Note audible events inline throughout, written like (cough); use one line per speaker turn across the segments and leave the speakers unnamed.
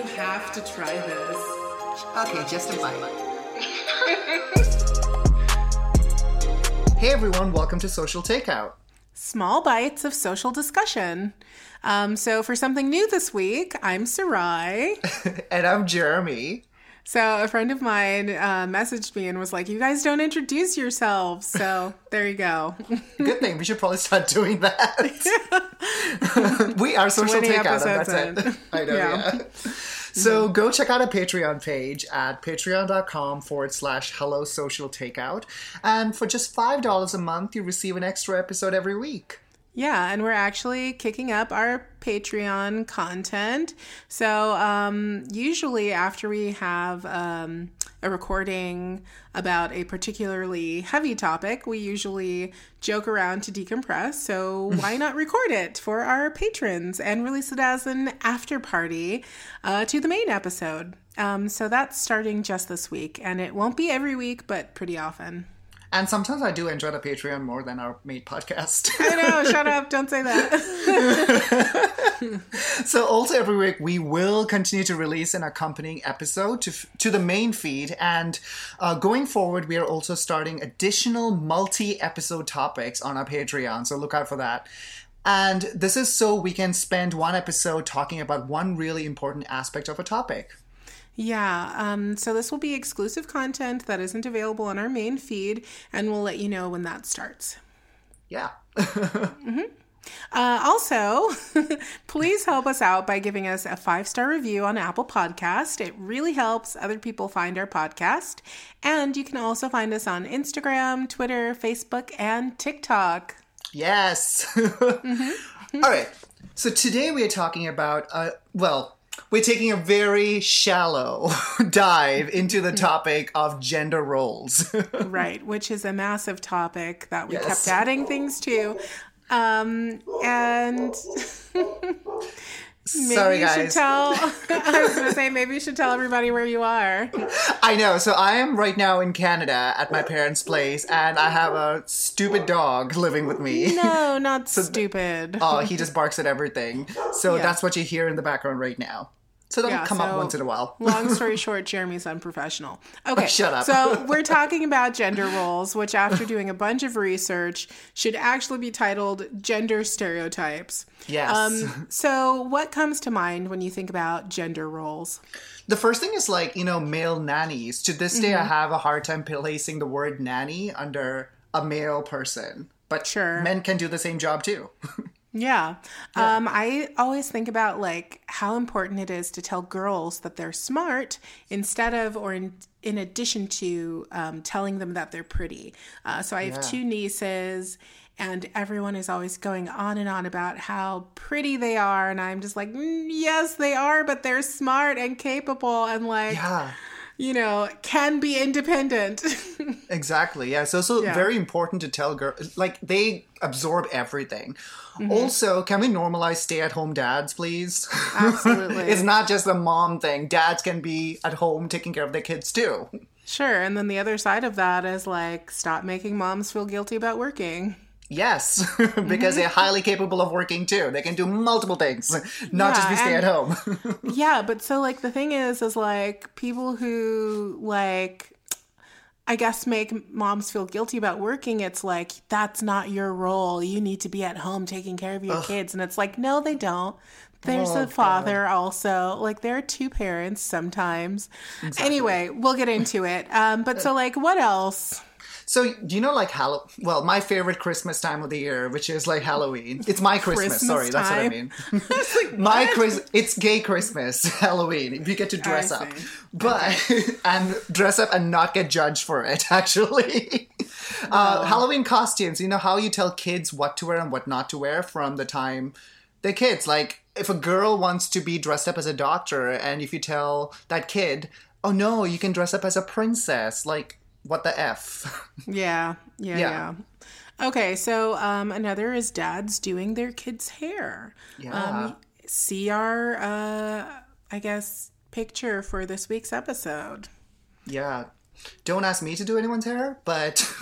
You have to try this.
Okay, just a bite. hey everyone, welcome to Social Takeout.
Small bites of social discussion. Um, so, for something new this week, I'm Sarai. (laughs)
and I'm Jeremy.
So, a friend of mine uh, messaged me and was like, You guys don't introduce yourselves. So, (laughs) there you go.
Good thing. We should probably start doing that. (laughs) we are Social Takeout, that's it. I know,
Yeah.
yeah. So mm-hmm. go check out our Patreon page at patreon.com forward slash hello social takeout. And for just $5 a month, you receive an extra episode every week.
Yeah, and we're actually kicking up our Patreon content. So, um, usually, after we have um, a recording about a particularly heavy topic, we usually joke around to decompress. So, (laughs) why not record it for our patrons and release it as an after party uh, to the main episode? Um, so, that's starting just this week, and it won't be every week, but pretty often.
And sometimes I do enjoy the Patreon more than our main podcast. (laughs)
I know, shut up, don't say that. (laughs)
So also every week we will continue to release an accompanying episode to to the main feed, and uh, going forward we are also starting additional multi-episode topics on our Patreon. So look out for that. And this is so we can spend one episode talking about one really important aspect of a topic.
Yeah, um, so this will be exclusive content that isn't available on our main feed, and we'll let you know when that starts.
Yeah.
Uh, also, (laughs) please help us out by giving us a five star review on Apple Podcast. It really helps other people find our podcast. And you can also find us on Instagram, Twitter, Facebook, and TikTok.
Yes. (laughs) All right. So today we are talking about, uh, well, we're taking a very shallow (laughs) dive into the topic of gender roles. (laughs)
right, which is a massive topic that we
Yes.
kept adding things to. Um, and (laughs) maybe
Sorry,
you should tell. (laughs) (laughs) I was gonna say maybe you should tell everybody where you are.
I know. So I am right now in Canada at my parents' place, and I have a stupid dog living with me.
No, (laughs) not stupid.
Oh, he just barks at everything. So
Yeah.
that's what you hear in the background right now. So that'll
Yeah,
come up once in a while.
Long (laughs) story short, Jeremy's unprofessional. Okay,
Shut up.
so we're talking about gender roles, which, after doing a bunch of research, should actually be titled gender stereotypes.
Yes.
Um, so, what comes to mind when you think about gender roles?
The first thing is like, you know, male nannies. To this day, I
Mm-hmm.
have a hard time placing the word nanny under a male person. But
Sure.
men can do the same job too. (laughs)
Yeah. Um, I always think about like how important it is to tell girls that they're smart instead of or in, in addition to um, telling them that they're pretty. Uh, so I have
Yeah.
two nieces. And everyone is always going on and on about how pretty they are. And I'm just like, "Mm, yes, they are, but they're smart and capable and like,
yeah.
You know, can be independent. (laughs)
Exactly. Yeah. So so
Yeah.
very important to tell girls like they absorb everything.
Mm-hmm.
Also, can we normalize stay-at-home dads, please? (laughs)
Absolutely.
it's not just a mom thing. Dads can be at home taking care of their kids too.
sure. And then the other side of that is like, stop making moms feel guilty about working.
Yes, (laughs) because they're highly capable of working too. They can do multiple things, (laughs) not just be
Yeah,
stay at home. (laughs)
Yeah, but so like the thing is, is like people who like, I guess make moms feel guilty about working. It's like that's not your role. You need to be at home taking care of your kids, and it's like no, they don't. There's
Oh,
a father also. Like there are two parents sometimes. Anyway, we'll get into it. Um, but so like, what else?
So do you know like Hall? Well, my favorite Christmas time of the year, which is like Halloween. It's my Christmas.
Christmas
sorry, that's what I
time?
mean. (laughs) my Chris. It's gay Christmas, (laughs) Halloween. You get to dress up, but (laughs) and dress up and not get judged for it. Actually, uh, Halloween costumes. You know how you tell kids what to wear and what not to wear from the time they're kids. Like if a girl wants to be dressed up as a doctor, and if you tell that kid, "Oh no, you can dress up as a princess," like what the f?
Yeah, yeah, yeah.
Yeah.
Okay, so um, another is dads doing their kids' hair.
Yeah.
Um, see our, uh, I guess, picture for this week's episode.
Yeah. Don't ask me to do anyone's hair, but (laughs)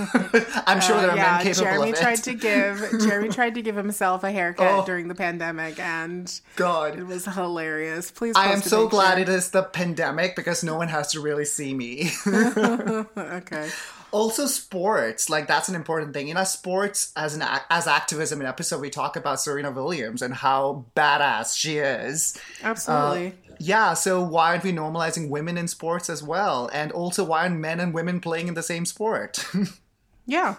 I'm sure uh, there are men capable
Jeremy
of it.
tried to give (laughs) Jeremy tried to give himself a haircut
Oh.
during the pandemic, and
God.
it was hilarious. Please,
I am so glad it is the pandemic because no one has to really see me. (laughs)
Okay.
also sports like that's an important thing you know sports as an as activism an episode we talk about serena williams and how badass she is
Absolutely.
Uh, yeah so why aren't we normalizing women in sports as well and also why aren't men and women playing in the same sport (laughs)
Yeah.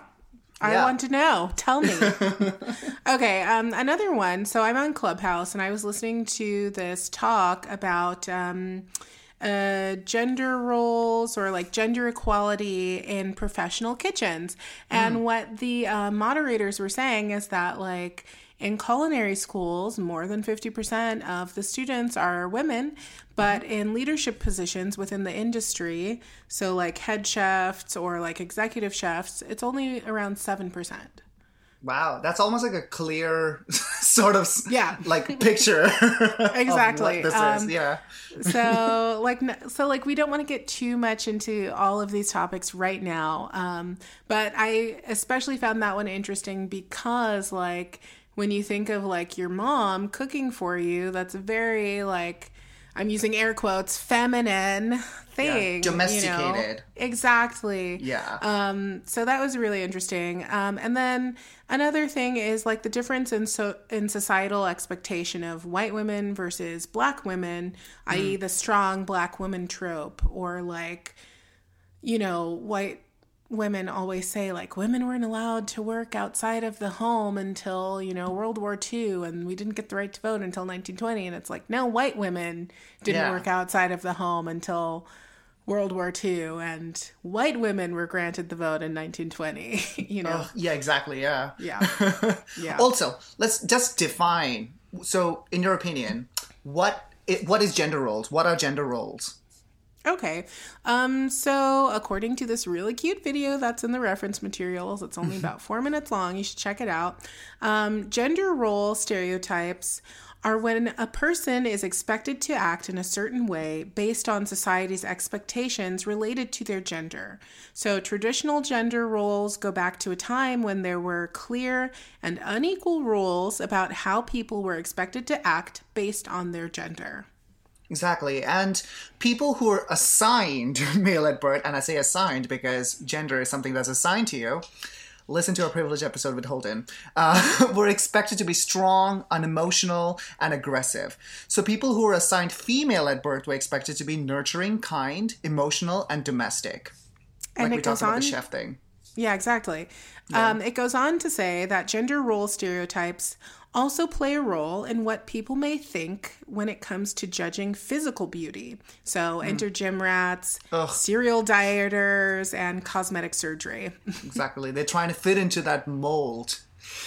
I
Yeah.
want to know. Tell me. (laughs) okay, um, another one. So I'm on Clubhouse and I was listening to this talk about um, uh, gender roles or like gender equality in professional kitchens. And what the uh, moderators were saying is that, like, in culinary schools, more than 50% of the students are women, but in leadership positions within the industry, so like head chefs or like executive chefs, it's only around 7%.
wow that's almost like a clear (laughs) sort of
Yeah.
like picture (laughs)
Exactly.
this
Um,
is yeah
so like so like we don't want to get too much into all of these topics right now um but i especially found that one interesting because like when you think of like your mom cooking for you that's very like i'm using air quotes feminine thing you know?
domesticated.
exactly
yeah
um, so that was really interesting. Um, and then another thing is like the difference in so in societal expectation of white women versus black women, i.e., the strong black woman trope, or like, you know, white women always say like women weren't allowed to work outside of the home until you know World War II, and we didn't get the right to vote until 1920. And it's like no, white women didn't
Yeah.
work outside of the home until World War II, and white women were granted the vote in 1920. (laughs) you know,
yeah exactly yeah
yeah, (laughs) yeah.
Also, let's just define. So, in your opinion, what what is gender roles? What are gender roles?
Okay. Um, so according to this really cute video that's in the reference materials, it's only (laughs) about four minutes long. You should check it out. Um, gender role stereotypes are when a person is expected to act in a certain way based on society's expectations related to their gender. So traditional gender roles go back to a time when there were clear and unequal rules about how people were expected to act based on their gender.
Exactly. And people who are assigned (laughs) male at birth, and I say assigned because gender is something that's assigned to you, listen to our privilege episode with Holden, uh, (laughs) were expected to be strong, unemotional, and aggressive. So people who were assigned female at birth were expected to be nurturing, kind, emotional, and domestic.
And
like
it goes
talked about
on
the chef thing.
Yeah, exactly. Um, it goes on to say that gender role stereotypes also play a role in what people may think when it comes to judging physical beauty. So, hmm. enter gym rats, serial dieters, and cosmetic surgery. (laughs)
Exactly. They're trying to fit into that mold.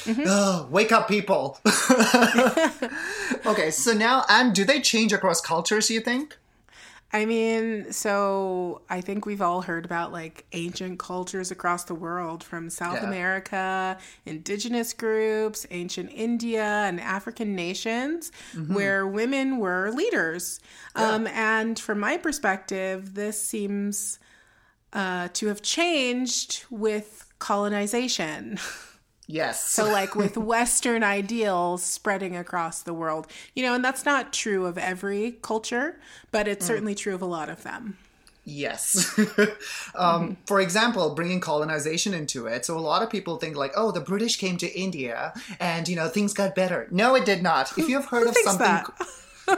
Mm-hmm. Ugh, wake up, people. (laughs) (laughs) okay, so now, and do they change across cultures, you think?
I mean, so I think we've all heard about like ancient cultures across the world from South
Yeah.
America, indigenous groups, ancient India, and African nations where women were leaders. Um, and from my perspective, this seems uh, to have changed with colonization. (laughs)
Yes.
So, like with (laughs) Western ideals spreading across the world, you know, and that's not true of every culture, but it's certainly true of a lot of them.
Yes. (laughs) um, For example, bringing colonization into it. So a lot of people think like, oh, the British came to India and, you know, things got better. No, it did not. If you've heard of something,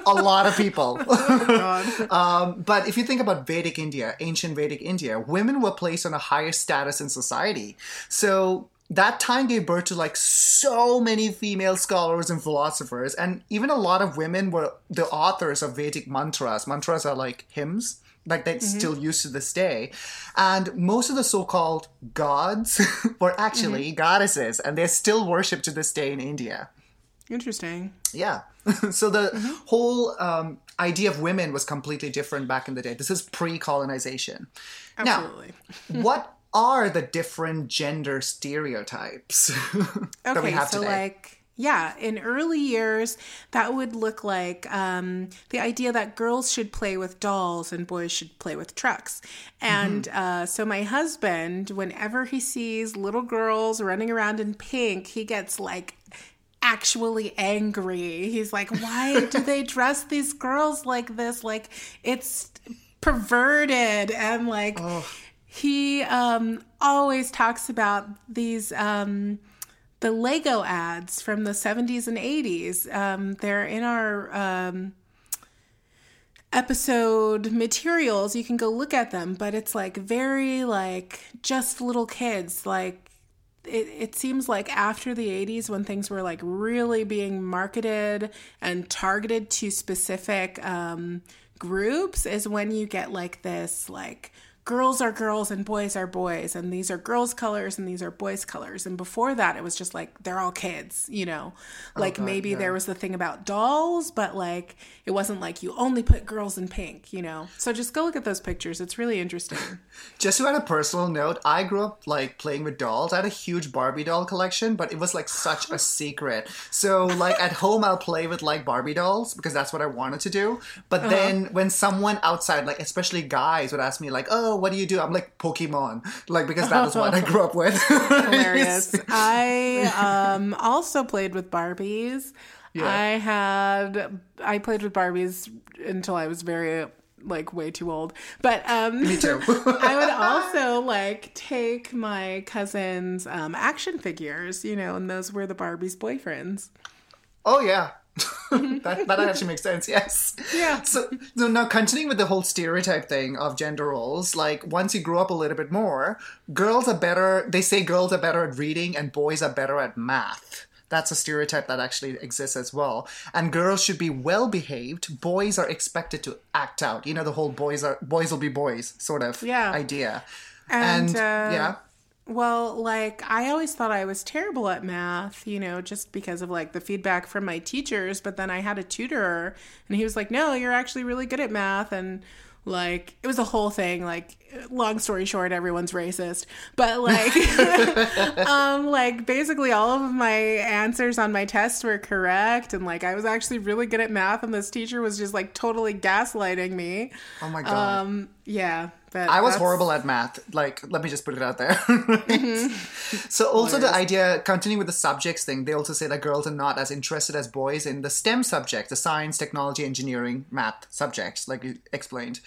a lot of people. (laughs)
God.
um, but if you think about Vedic India, ancient Vedic India, women were placed on a higher status in society. So that time gave birth to like so many female scholars and philosophers, and even a lot of women were the authors of Vedic mantras. Mantras are like hymns. Like they mm-hmm. still used to this day. And most of the so called gods (laughs) were actually mm-hmm. goddesses, and they're still worshipped to this day in India.
Interesting.
Yeah. (laughs) so the mm-hmm. whole um, idea of women was completely different back in the day. This is pre colonization.
Absolutely.
Now, (laughs) what are the different gender stereotypes (laughs) that we
Okay,
have
so
today?
like Yeah, in early years, that would look like um, the idea that girls should play with dolls and boys should play with trucks. And uh, so, my husband, whenever he sees little girls running around in pink, he gets like actually angry. He's like, why do they (laughs) dress these girls like this? Like, it's perverted. And like, he um, always talks about these. Um, the Lego ads from the 70s and 80s. Um, they're in our um, episode materials. You can go look at them, but it's like very like just little kids. Like it, it seems like after the 80s when things were like really being marketed and targeted to specific um, groups is when you get like this like girls are girls and boys are boys and these are girls colors and these are boys colors and before that it was just like they're all kids you know oh, like
God,
maybe
yeah.
there was the thing about dolls but like it wasn't like you only put girls in pink you know so just go look at those pictures it's really interesting (laughs)
Just to add a personal note, I grew up like playing with dolls. I had a huge Barbie doll collection, but it was like such a (laughs) secret. So like at home, I'll play with like Barbie dolls because that's what I wanted to do. But uh-huh. then when someone outside, like especially guys, would ask me like, "Oh, what do you do?" I'm like Pokemon, like because that is what I (laughs) grew up with. (laughs)
hilarious. I (laughs) um, also played with Barbies. Yeah. I had I played with Barbies until I was very like way too old. But um
Me too.
I would also like take my cousin's um action figures, you know, and those were the Barbie's boyfriends.
Oh yeah. (laughs) that, that actually makes sense, yes.
Yeah.
So, so now continuing with the whole stereotype thing of gender roles, like once you grow up a little bit more, girls are better they say girls are better at reading and boys are better at math. That's a stereotype that actually exists as well. And girls should be well behaved. Boys are expected to act out. You know the whole boys are boys will be boys sort of
Yeah.
idea.
And,
And,
uh,
yeah.
Well, like I always thought I was terrible at math, you know, just because of like the feedback from my teachers, but then I had a tutor and he was like, "No, you're actually really good at math." And like it was a whole thing, like long story short, everyone's racist. But like (laughs) um like basically all of my answers on my tests were correct and like I was actually really good at math and this teacher was just like totally gaslighting me.
Oh my god.
Um yeah,
I was
that's-
horrible at math. Like, let me just put it out there. (laughs)
Mm-hmm.
So, also the idea, continuing with the subjects thing, they also say that girls are not as interested as boys in the STEM subjects, the science, technology, engineering, math subjects, like you explained.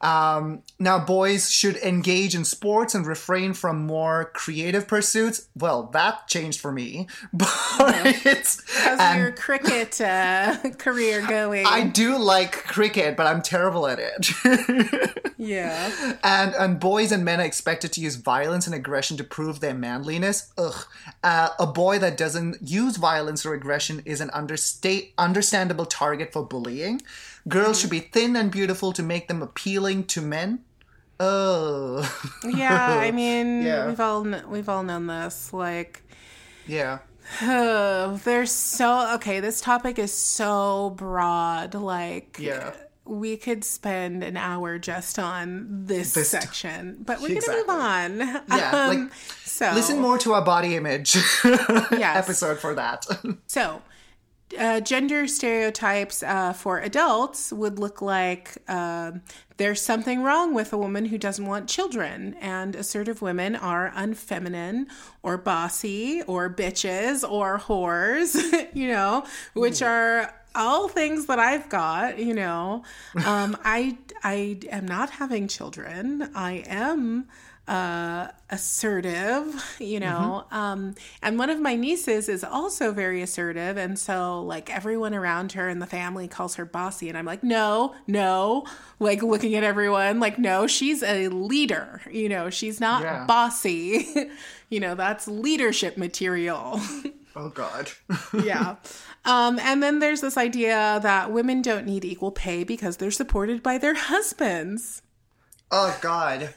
Um, now, boys should engage in sports and refrain from more creative pursuits. Well, that changed for me, (laughs) but
How's
and
your cricket uh, (laughs) career going?
I do like cricket, but I'm terrible at it. (laughs)
yeah.
And and boys and men are expected to use violence and aggression to prove their manliness. Ugh. Uh, a boy that doesn't use violence or aggression is an understate understandable target for bullying. Girls should be thin and beautiful to make them appealing to men. Oh.
Yeah, I (laughs) mean,
Yeah.
we've all we've all known this. Like,
yeah.
oh, (sighs) there's so okay. This topic is so broad. Like,
Yeah.
we could spend an hour just on this,
This-
section, but we're
Exactly.
gonna move on.
Yeah, (laughs) like,
Um, so
Listen more to our body image (laughs)
Yes.
episode for that.
So, uh, gender stereotypes uh, for adults would look like um there's something wrong with a woman who doesn't want children, and assertive women are unfeminine or bossy or bitches or whores, (laughs) you know, which are all things that I've got, you know. (laughs) Um, I I am not having children. I am uh, assertive, you know. Um, and one of my nieces is also very assertive, and so like everyone around her in the family calls her bossy, and I'm like, no, no, like looking at everyone, like, no, she's a leader, you know, she's not
Yeah.
bossy, (laughs) you know, that's leadership material.
oh God. (laughs)
yeah. Um, and then there's this idea that women don't need equal pay because they're supported by their husbands.
oh God.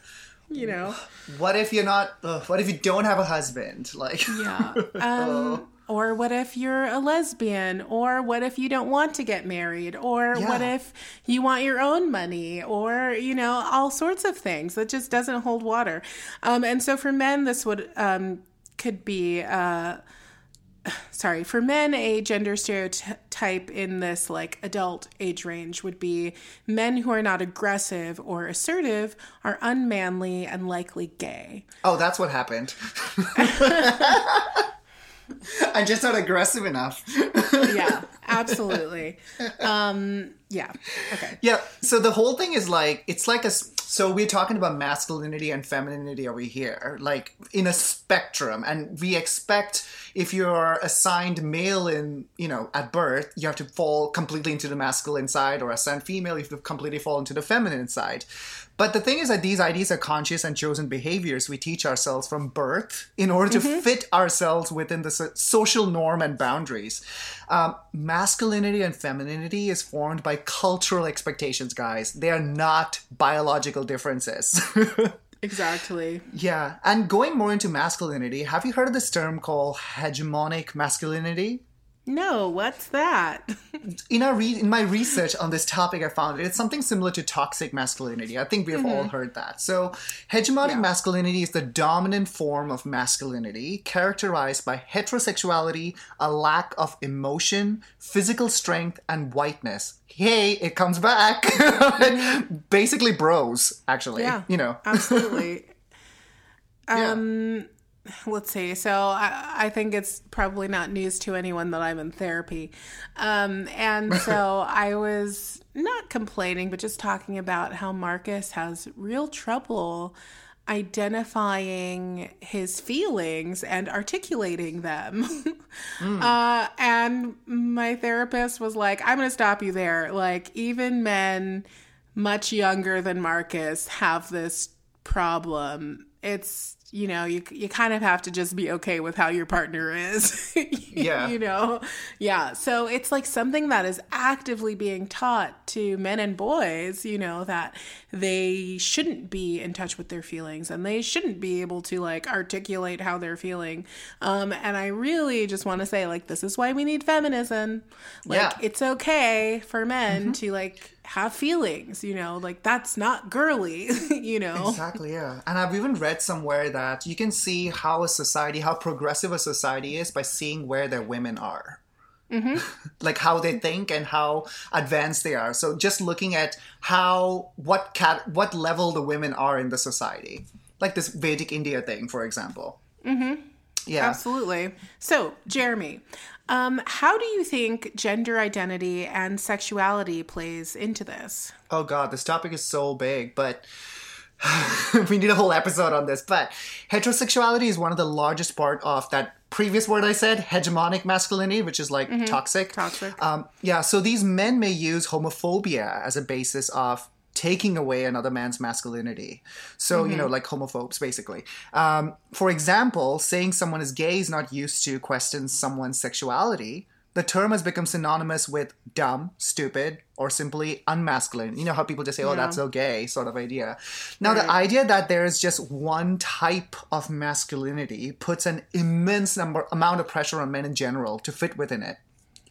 You know, (sighs)
What if you're not? ugh, what if you don't have a husband? Like.
yeah. (laughs) Um, or what if you're a lesbian? Or what if you don't want to get married? Or what if you want your own money? Or, you know, all sorts of things that just doesn't hold water. Um, and so for men, this would um, could be. Uh, (sighs) sorry, for men, a gender stereotype in this like adult age range would be men who are not aggressive or assertive are unmanly and likely gay.
Oh, that's what happened. (laughs) I'm just not aggressive enough.
yeah, absolutely. (laughs) Um, yeah. Okay.
Yeah. So the whole thing is like it's like a so we're talking about masculinity and femininity over here, like in a spectrum, and we expect if you're assigned male in you know at birth, you have to fall completely into the masculine side, or assigned female, you have to completely fall into the feminine side. But the thing is that these ideas are conscious and chosen behaviors we teach ourselves from birth in order to mm-hmm. fit ourselves within the social norm and boundaries. Um, masculinity and femininity is formed by cultural expectations, guys. They are not biological differences. (laughs)
exactly.
Yeah. And going more into masculinity, have you heard of this term called hegemonic masculinity?
No, what's that?
in our re- in my research on this topic, I found it. It's something similar to toxic masculinity. I think we've mm-hmm. all heard that. So, hegemonic yeah. masculinity is the dominant form of masculinity, characterized by heterosexuality, a lack of emotion, physical strength, and whiteness. Hey, it comes back. (laughs) Basically, bros. Actually, yeah, you know, (laughs)
absolutely. um. Yeah let's see. So I, I, think it's probably not news to anyone that I'm in therapy. Um, and (laughs) so I was not complaining, but just talking about how Marcus has real trouble identifying his feelings and articulating them. mm. (laughs) uh, and my therapist was like, I'm going to stop you there. Like, even men much younger than Marcus have this problem. It's you know you you kind of have to just be okay with how your partner is (laughs)
yeah
you know yeah so it's like something that is actively being taught to men and boys you know that they shouldn't be in touch with their feelings and they shouldn't be able to like articulate how they're feeling um and i really just want to say like this is why we need feminism like yeah. it's okay for men mm-hmm. to like have feelings, you know, like that's not girly, (laughs) you know.
Exactly, yeah. And I've even read somewhere that you can see how a society, how progressive a society is by seeing where their women are. Mm-hmm. (laughs) like how they think and how advanced they are. So just looking at how what cat what level the women are in the society, like this Vedic India thing, for example.
Mm-hmm. Yeah, absolutely. So Jeremy, um, how do you think gender identity and sexuality plays into this?
Oh God, this topic is so big, but (sighs) we need a whole episode on this. But heterosexuality is one of the largest part of that previous word I said, hegemonic masculinity, which is like mm-hmm. toxic.
Toxic.
Um, yeah, so these men may use homophobia as a basis of taking away another man's masculinity. So, mm-hmm. you know, mm-hmm. like homophobes, basically. Um, for example, saying someone is gay is not used to question someone's sexuality. The term has become synonymous with dumb, stupid, or simply unmasculine. You know how people just say, oh, yeah. that's so gay, sort of idea. Now, right. the idea that there is just one type of masculinity puts an immense number amount of pressure on men in general to fit within it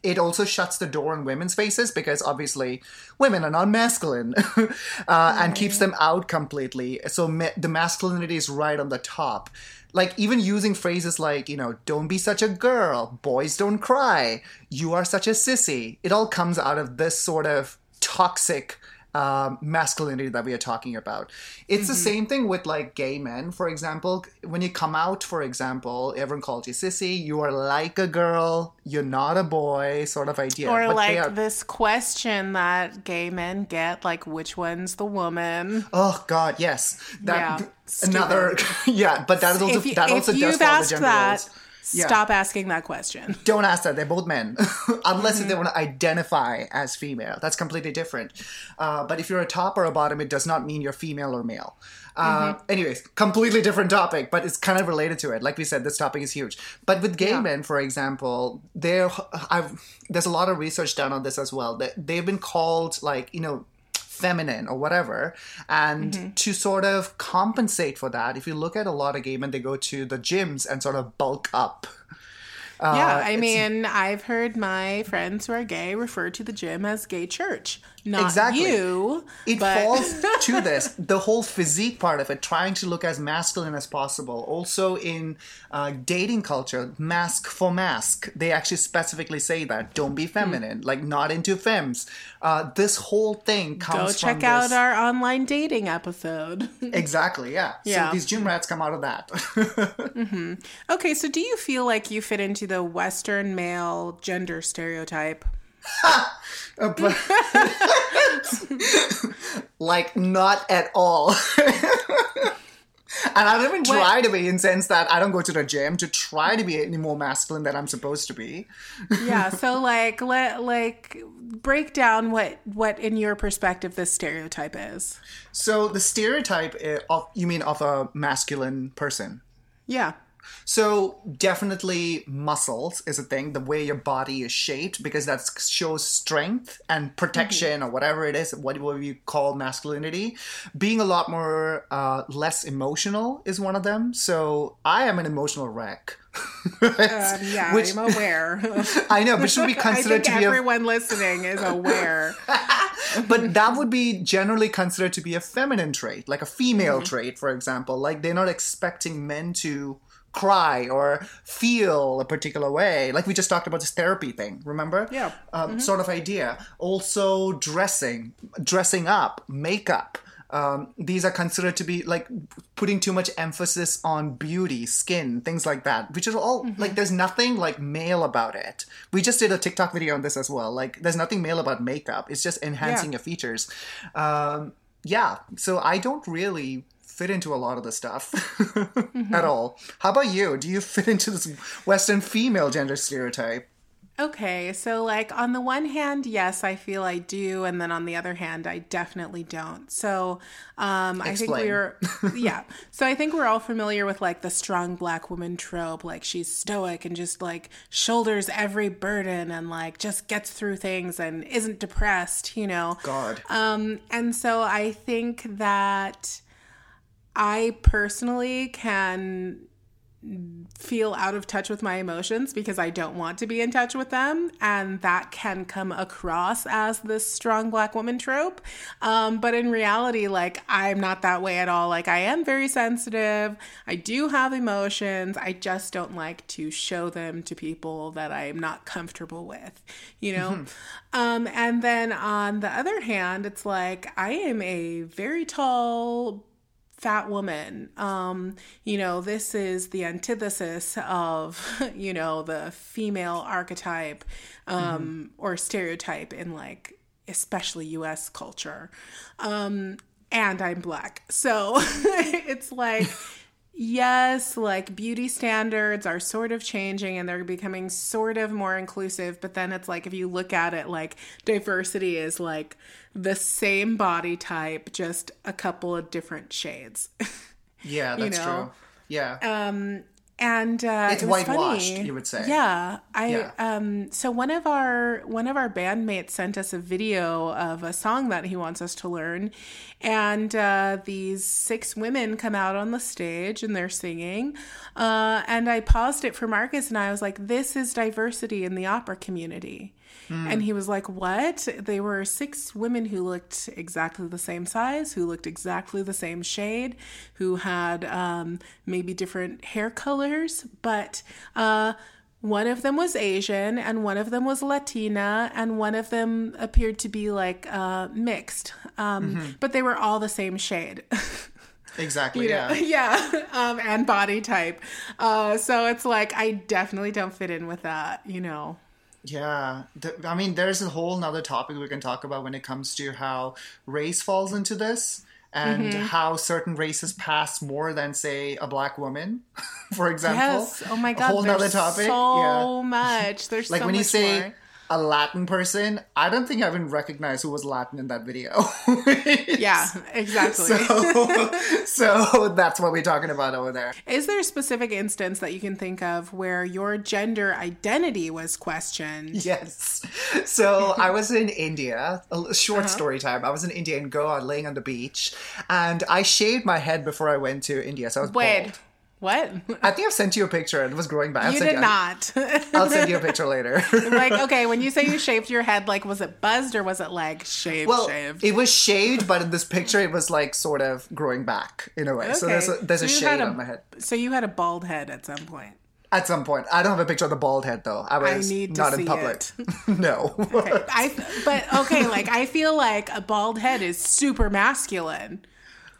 it also shuts the door on women's faces because obviously women are not masculine (laughs) uh, and keeps them out completely. So ma- the masculinity is right on the top. Like even using phrases like, you know, don't be such a girl, boys don't cry, you are such a sissy. It all comes out of this sort of toxic um, masculinity that we are talking about. It's mm-hmm. the same thing with like gay men, for example. When you come out, for example, everyone calls you sissy. You are like a girl. You're not a boy, sort of idea.
Or but like are... this question that gay men get, like which one's the woman?
Oh God, yes. That yeah, another. (laughs) yeah, but that is also if, that also does follow the gender roles
yeah. Stop asking that question. (laughs)
Don't ask that. They're both men, (laughs) unless mm-hmm. they want to identify as female. That's completely different. Uh, but if you're a top or a bottom, it does not mean you're female or male. Uh, mm-hmm. Anyways, completely different topic, but it's kind of related to it. Like we said, this topic is huge. But with gay yeah. men, for example, there, I've there's a lot of research done on this as well. That they've been called like you know feminine or whatever. And mm-hmm. to sort of compensate for that, if you look at a lot of gay men, they go to the gyms and sort of bulk up.
Uh, yeah, I mean, I've heard my friends who are gay refer to the gym as gay church. Not
Exactly.
you.
it
but-
falls (laughs) to this the whole physique part of it trying to look as masculine as possible also in uh, dating culture masc for masc they actually specifically say that don't
Hmm.
be feminine like not into femmes uh, this whole thing comes.
Go
check
out our online dating episode. (laughs)
exactly yeah.
Yeah.
so these gym rats come out of that (laughs)
okay, so do you feel like you fit into the Western male gender stereotype? (laughs)
like not at all (laughs) And I don't even try to be in sense that I don't go to the gym to try to be any more masculine than I'm supposed to be. (laughs)
yeah so like let like break down what what in your perspective this stereotype is
So the stereotype uh, of you mean of a masculine person.
yeah
So definitely muscles is a thing, the way your body is shaped, because that shows strength and protection or whatever it is, what what you call masculinity. Being a lot more uh, less emotional is one of them. So I am an emotional wreck. (laughs)
um, yeah
Which-
i'm aware (laughs)
I know, but should be (laughs) considered to be a
everyone listening is aware
but that would be generally considered to be a feminine trait, like a female
Mm-hmm.
trait, for example. Like they're not expecting men to cry or feel a particular way. Like we just talked about this therapy thing, remember?
Yeah.
Um, Sort of idea. Also, dressing, dressing up, makeup. Um, these are considered to be like putting too much emphasis on beauty, skin, things like that, which is all like there's nothing like male about it. We just did a TikTok video on this as well. Like there's nothing male about makeup. It's just enhancing
Yeah.
your features. Um, yeah, so I don't really fit into a lot of the stuff (laughs) at all. How about you? Do you fit into this Western female gender stereotype?
Okay, so like on the one hand, yes, I feel I do, and then on the other hand, I definitely don't. So, um, I think we're, (laughs) yeah. So I think we're all familiar with like the strong black woman trope, like she's stoic and just like shoulders every burden and like just gets through things and isn't depressed, you know.
God.
Um, and so I think that I personally can feel out of touch with my emotions because I don't want to be in touch with them. And that can come across as this strong black woman trope. Um, but in reality, like, I'm not that way at all. Like, I am very sensitive. I do have emotions. I just don't like to show them to people that I'm not comfortable with, you know? Um, and then on the other hand, it's like, I am a very tall, fat woman. Um, you know, this is the antithesis of, (laughs) you know, the female archetype um, or stereotype in like, especially US culture. Um, and I'm black. So (laughs) it's like, (laughs) yes, like beauty standards are sort of changing and they're becoming sort of more inclusive. But then it's like, if you look at it, like diversity is like the same body type, just a couple of different shades. (laughs)
Yeah, that's
know,
true. Yeah.
Um, and uh,
It's
it was
whitewashed,
funny.
you would say.
Yeah, I
Yeah.
um. So one of our one of our bandmates sent us a video of a song that he wants us to learn, and uh, these six women come out on the stage and they're singing, uh, and I paused it for Marcus and I was like, "This is diversity in the opera community." And he was like, What? They were six women who looked exactly the same size, who looked exactly the same shade, who had um, maybe different hair colors, but uh, one of them was Asian, and one of them was Latina, and one of them appeared to be like uh, mixed. Um, But they were all the same shade. (laughs)
exactly.
Yeah,
Yeah. (laughs)
yeah, um, and body type. Uh, so it's like I definitely don't fit in with that, you know.
Yeah, Th- I mean, there's a whole nother topic we can talk about when it comes to how race falls into this and
Mm-hmm.
how certain races pass more than, say, a black woman, (laughs) for example.
Yes. Oh my god.
A whole
there's
nother topic.
So
yeah.
much. There's
Like
so
when you say
more.
A Latin person, I don't think I even recognize who was Latin in that video. (laughs)
Yeah, exactly.
So, (laughs) so that's what we're talking about over there.
Is there a specific instance that you can think of where your gender identity was questioned?
Yes. So I was in India, a l-
Uh-huh.
short story time. I was in India in Goa, laying on the beach, and I shaved my head before I went to India. So I was
Wait.
bald.
What?
I think I've sent you a picture it was growing back.
You did not.
I'll send you a picture later. (laughs)
like, okay, when you say you shaved your head, like, was it buzzed or was it like shaved,
well,
shaved?
it was shaved, but in this picture, it was like sort of growing back in a way. So there's a, there's a
So had
shade on my head.
So you had a bald head at some point.
At some point, I don't have a picture of the bald head though. I was
to
not in public. (laughs) no.
Okay, I but okay, like I feel like a bald head is super masculine.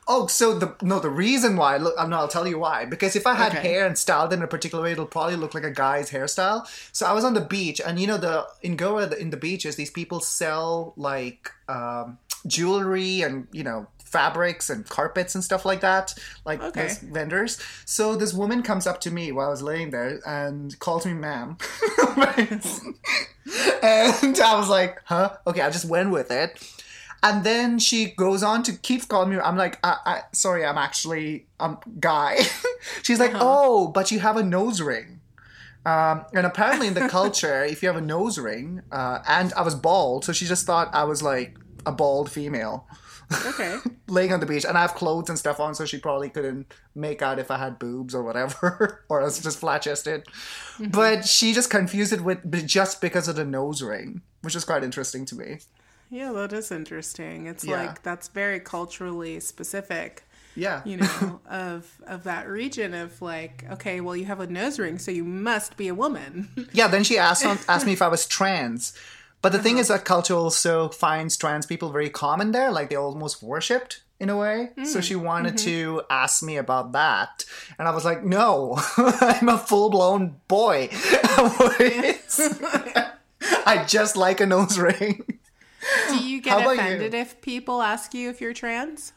Oh, so the no, the reason why look, no, I'll tell you why. Because if I had
Okay.
hair and styled in a particular way, it'll probably look like a guy's hairstyle. So I was on the beach, and you know the in Goa the, in the beaches, these people sell like um, jewelry and you know fabrics and carpets and stuff like that, like
Okay.
vendors. So this woman comes up to me while I was laying there and calls me ma'am. (laughs) (laughs) and I was like, huh? Okay, I just went with it. And then she goes on to keep calling me. I'm like, I, I, sorry, I'm actually a guy. (laughs) She's like, oh, but you have a nose ring. Um, and apparently in the (laughs) culture, if you have a nose ring, uh, and I was bald, so she just thought I was like a bald female
Okay. (laughs)
laying on the beach, and I have clothes and stuff on, so she probably couldn't make out if I had boobs or whatever, or I was just flat chested. But she just confused it with just because of the nose ring, which is quite interesting to me.
Yeah, that is interesting. It's
Yeah.
like that's very culturally specific,
Yeah,
you know, (laughs) of of that region of like, okay, well you have a nose ring, so you must be a woman. (laughs)
Yeah, then she asked asked me if I was trans. But the thing is uh-huh. that culture also finds trans people very common there, like they almost worshipped in a way. So mm. she wanted mm-hmm. to ask me about that. And I was like, no, (laughs) I'm a full blown boy. I just like a nose ring.
Do you get
about you?
offended if people ask you if you're trans?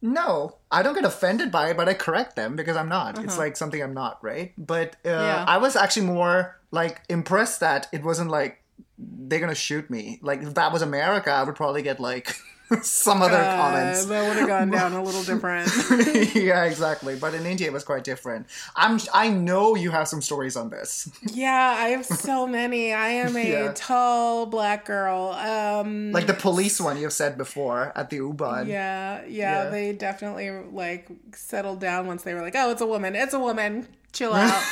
No, I don't get offended by it, but I correct them because I'm not. It's like something I'm not, right? But uh,
Yeah.
I was actually more like impressed that it wasn't like they're gonna shoot me. Like if that was America, I would probably get like (laughs) (laughs) some other
Uh,
comments.
that would have gone (laughs) down a little different. (laughs)
yeah, exactly. But in India, it was quite different. I'm. I know you have some stories on this.
yeah, I have so many. I am a
Yeah.
tall black girl. Um
Like the police one you've said before at the U-Bahn.
Yeah, yeah,
Yeah.
they definitely like settled down once they were like, "Oh, it's a woman. It's a woman. Chill out."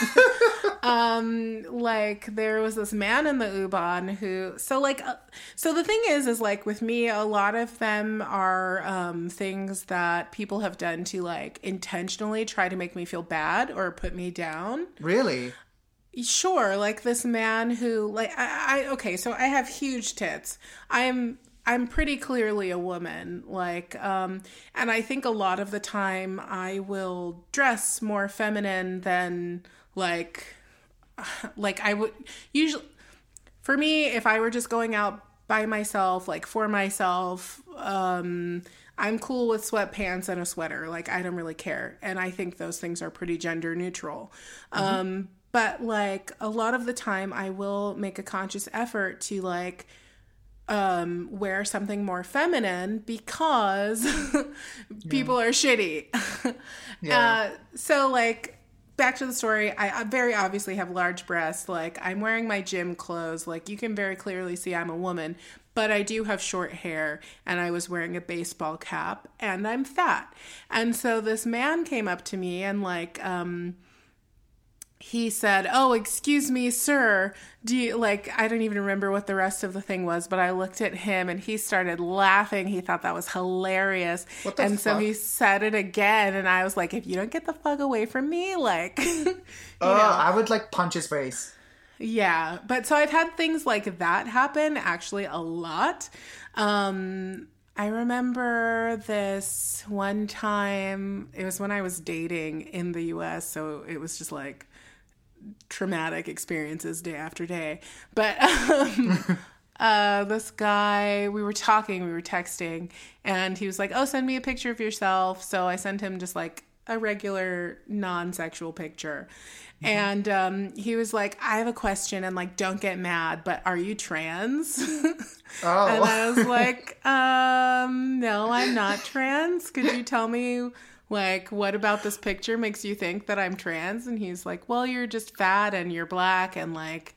Um, like there was this man in the U-Bahn who, so like, uh, so the thing is, is like with me, a lot of them are um, things that people have done to like intentionally try to make me feel bad or put me down
Really?
sure like this man who like I, I okay so i have huge tits i'm i'm pretty clearly a woman like um and i think a lot of the time i will dress more feminine than like (sighs) like i would usually for me if i were just going out by myself like for myself um i'm cool with sweatpants and a sweater. Like i don't really care. And i think those things are pretty gender neutral. Um but like a lot of the time i will make a conscious effort to like um wear something more feminine because (laughs) people are shitty. (laughs)
Yeah.
uh so like back to the story I, very obviously have large breasts. Like i'm wearing my gym clothes. Like you can very clearly see i'm a woman but i do have short hair and i was wearing a baseball cap and i'm fat. And so this man came up to me and like um he said, "Oh, excuse me, sir. Do you like I don't even remember what the rest of the thing was, but I looked at him and he started laughing. He thought that was hilarious. And so he said it again and I was like, "If you don't get the fuck away from me, like (laughs) you
Oh,
know.
I would like punch his face.
Yeah, but so I've had things like that happen actually a lot. Um I remember this one time, it was when I was dating in the US, so it was just like traumatic experiences day after day. But um, (laughs) uh, this guy, we were talking, we were texting, and he was like, Oh, send me a picture of yourself. So I sent him just like a regular non sexual picture. And um, he was like, I have a question, and like, don't get mad, but are you trans? (laughs)
Oh.
And I was (laughs) like, um, no, I'm not trans. Could you tell me, like, what about this picture makes you think that I'm trans? And he's like, well, you're just fat and you're black and like,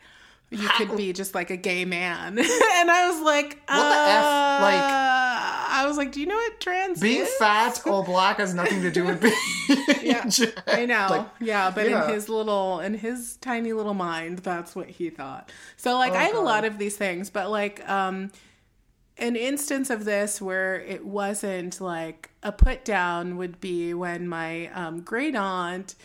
you could be just like a gay man. (laughs) and I was like,
What the F? Like-
uh, I was like, do you know what trans
Being
is?
fat or (laughs) black has nothing to do with being.
Yeah, I (laughs) know.
Like,
yeah, but
yeah.
in his little, in his tiny little mind, that's what he thought. So like,
Oh,
I have a lot of these things, but like, um, an instance of this where it wasn't like a put down would be when my um, great aunt.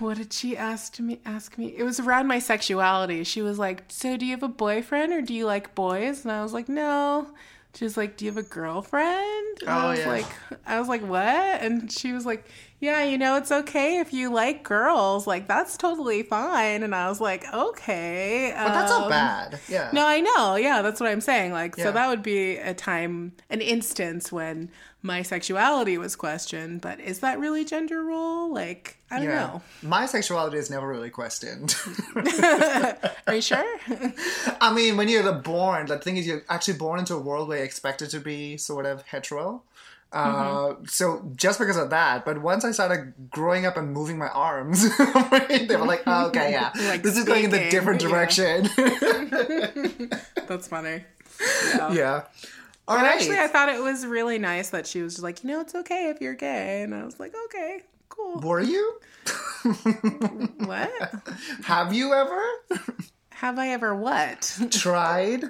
What did she ask me? Ask me. It was around my sexuality. She was like, "So, do you have a boyfriend or do you like boys?" And I was like, "No." She was like, "Do you have a girlfriend?" And I
Oh,
was
yeah.
like, I was like, "What?" And she was like, "Yeah, you know, it's okay if you like girls. Like, that's totally fine." And I was like, "Okay."
but that's not
um,
bad. Yeah.
No, I know. Yeah, that's what I'm saying. Like,
Yeah.
so that would be a time, an instance when my sexuality was questioned. But is that really gender role? Like, I don't
Yeah.
know.
My sexuality is never really questioned. (laughs)
Are you sure?
I mean, when you're born, the thing is, you're actually born into a world where you're expected to be sort of hetero. Uh,
Mm-hmm.
So just because of that, but once I started growing up and moving my arms, (laughs) they were like, oh, "Okay, yeah, (laughs)
Like
this is going in the
speaking,
different
yeah.
direction." (laughs)
that's funny.
yeah. All
But
right.
actually, I thought it was really nice that she was just like, you know, it's okay if you're gay. And I was like, okay, cool.
Were you?
What?
Have you ever
Have I ever what?
tried?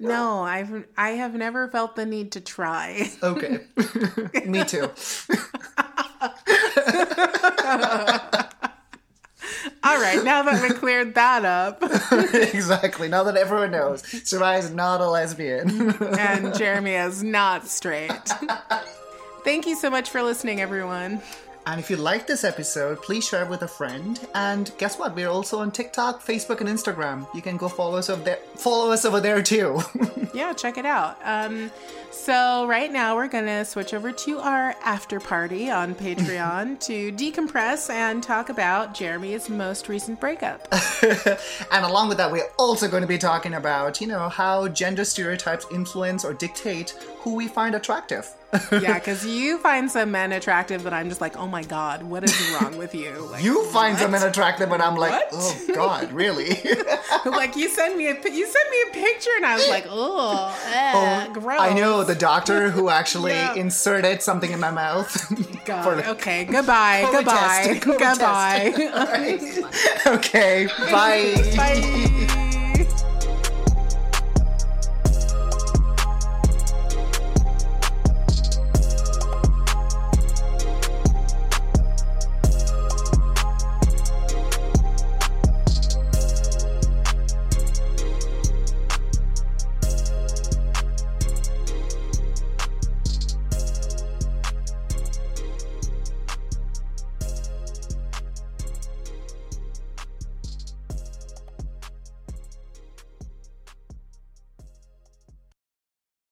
No, I've I have never felt the need to try.
Okay. (laughs) Me too.
All right, now that we cleared that up, (laughs)
exactly. Now that everyone knows, Sarai is not a lesbian.
and Jeremy is not straight. (laughs) Thank you so much for listening, everyone.
And if you like this episode, please share it with a friend. And guess what? We're also on TikTok, Facebook, and Instagram. You can go follow us over there. Follow us over there too. (laughs)
Yeah, check it out. Um, so right now we're gonna switch over to our after party on (laughs) Patreon to decompress and talk about Jeremy's most recent breakup. (laughs)
and along with that, we're also going to be talking about, you know, how gender stereotypes influence or dictate who we find attractive.
yeah, because you find some men attractive that I'm just like, oh my god, what is wrong with you? (laughs) Like,
You find
what?
attractive, and I'm like,
What?
oh God, (laughs) really? (laughs)
like you send me a you send me a picture and I was like, oh, eh, gross.
I know the doctor who actually
Yeah.
inserted something in my mouth.
God.
for
okay, goodbye, goodbye, goodbye.
okay, bye.
Bye.